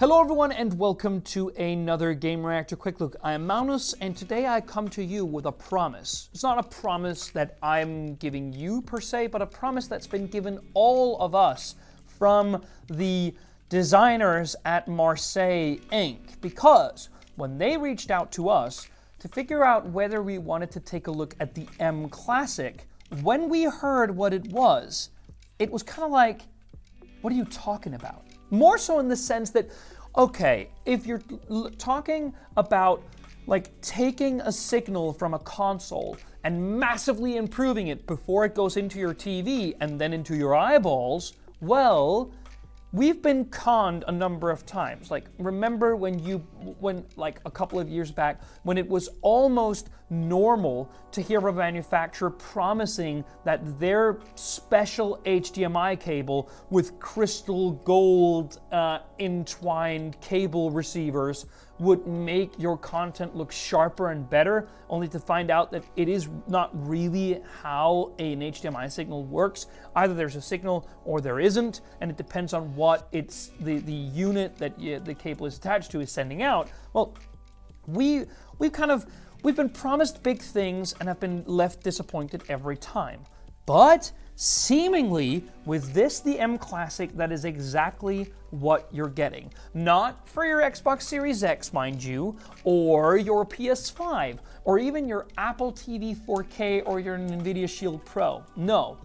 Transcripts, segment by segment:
Hello, everyone, and welcome to another Gamereactor Quick Look. I am Magnus, and today I come to you with a promise. It's not a promise that I'm giving you per se, but a promise that's been given all of us from the designers at Marseille Inc. Because when they reached out to us to figure out whether we wanted to take a look at the mClassic, when we heard what it was, it was kind of like, what are you talking about? More so in the sense that, okay, if you're l- talking about like taking a signal from a console and massively improving it before it goes into your TV and then into your eyeballs, well, we've been conned a number of times. Like remember when you when like a couple of years back when it was almost normal to hear a manufacturer promising that their special HDMI cable with crystal gold uh, entwined cable receivers would make your content look sharper and better, only to find out that it is not really how an HDMI signal works. Either there's a signal or there isn't, and it depends on what it's the, the unit that you, the cable is attached to is sending out. Well, we we've kind of we've been promised big things and have been left disappointed every time. But seemingly, with this, the mClassic, that is exactly what you're getting. Not for your Xbox Series X, mind you, or your PS5, or even your Apple TV 4K or your NVIDIA Shield Pro. No.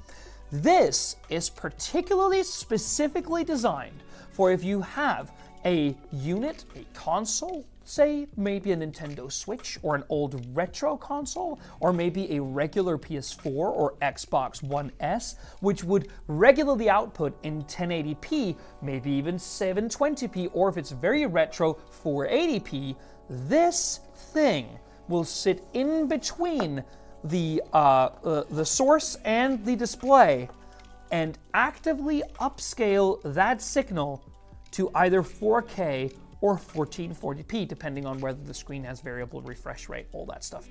This is particularly specifically designed for if you have a unit, a console, say maybe a Nintendo Switch or an old retro console, or maybe a regular PS4 or Xbox One S, which would regularly output in 1080p, maybe even 720p, or if it's very retro, 480p, this thing will sit in between the, uh, uh, the source and the display and actively upscale that signal to either 4K or 1440p, depending on whether the screen has variable refresh rate, all that stuff.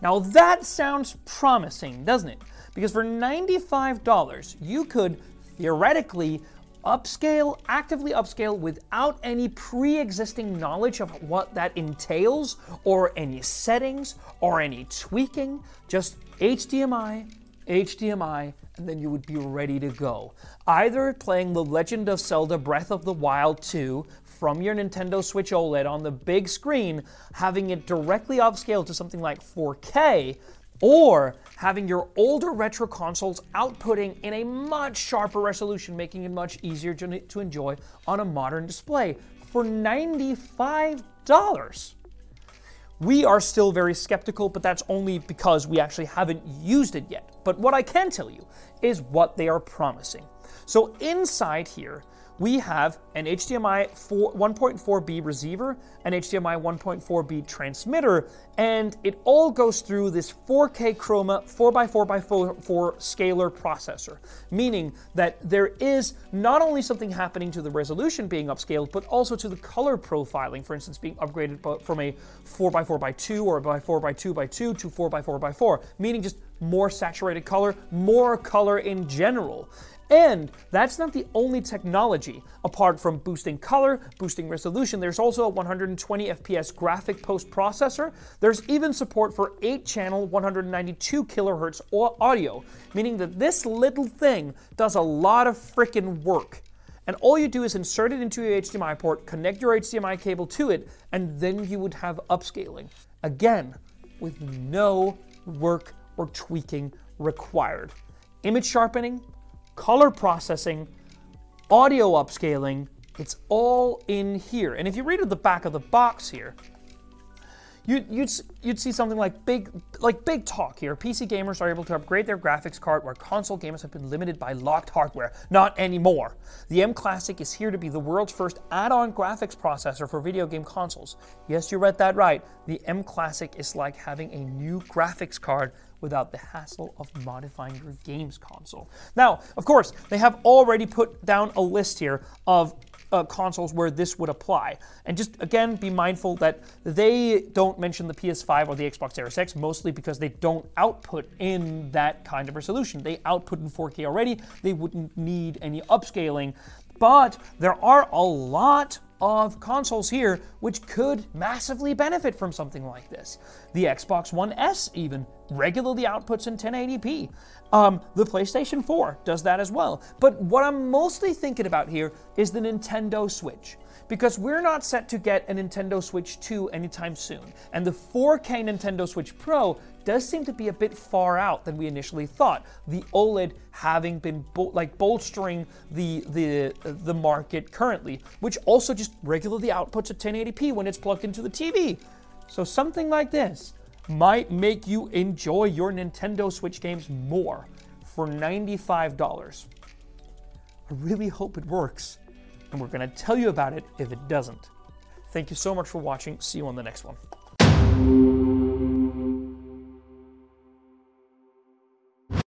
Now that sounds promising, doesn't it? Because for $95, you could theoretically upscale, actively upscale without any pre existing knowledge of what that entails, or any settings, or any tweaking. Just HDMI, HDMI, and then you would be ready to go. Either playing The Legend of Zelda Breath of the Wild 2 from your Nintendo Switch OLED on the big screen, having it directly upscaled to something like 4K, or having your older retro consoles outputting in a much sharper resolution, making it much easier to, to enjoy on a modern display for $95. We are still very skeptical, but that's only because we actually haven't used it yet. But what I can tell you is what they are promising. So inside here, we have an HDMI 1.4b receiver, an HDMI 1.4b transmitter, and it all goes through this 4K Chroma 4x4x4 scaler processor, meaning that there is not only something happening to the resolution being upscaled, but also to the color profiling, for instance, being upgraded from a 4x4x2 or by 4x2x2 to 4x4x4, meaning just more saturated color, more color in general. And that's not the only technology. Apart from boosting color, boosting resolution, there's also a 120 FPS graphic post processor. There's even support for 8 channel 192 kilohertz audio, meaning that this little thing does a lot of freaking work. And all you do is insert it into your HDMI port, connect your HDMI cable to it, and then you would have upscaling. Again, with no work or tweaking required. Image sharpening, color processing, audio upscaling, it's all in here. And if you read at the back of the box here, you, you'd, you'd see something like big, like big talk here. PC gamers are able to upgrade their graphics card where console gamers have been limited by locked hardware. Not anymore. The mClassic is here to be the world's first add-on graphics processor for video game consoles. Yes, you read that right. The mClassic is like having a new graphics card without the hassle of modifying your games console. Now, of course, they have already put down a list here of uh, consoles where this would apply. And just again, be mindful that they don't mention the PS5 or the Xbox Series X, mostly because they don't output in that kind of resolution. They output in 4K already, they wouldn't need any upscaling. But there are a lot of consoles here which could massively benefit from something like this. The Xbox One S even regularly outputs in 1080p. Um, the PlayStation 4 does that as well. But what I'm mostly thinking about here is the Nintendo Switch because we're not set to get a Nintendo Switch 2 anytime soon. And the 4K Nintendo Switch Pro does seem to be a bit far out than we initially thought. The OLED having been bol- like bolstering the the the market currently, which also just regularly outputs at 1080p when it's plugged into the TV. So something like this might make you enjoy your Nintendo Switch games more for $95. I really hope it works, and we're going to tell you about it if it doesn't. Thank you so much for watching. See you on the next one.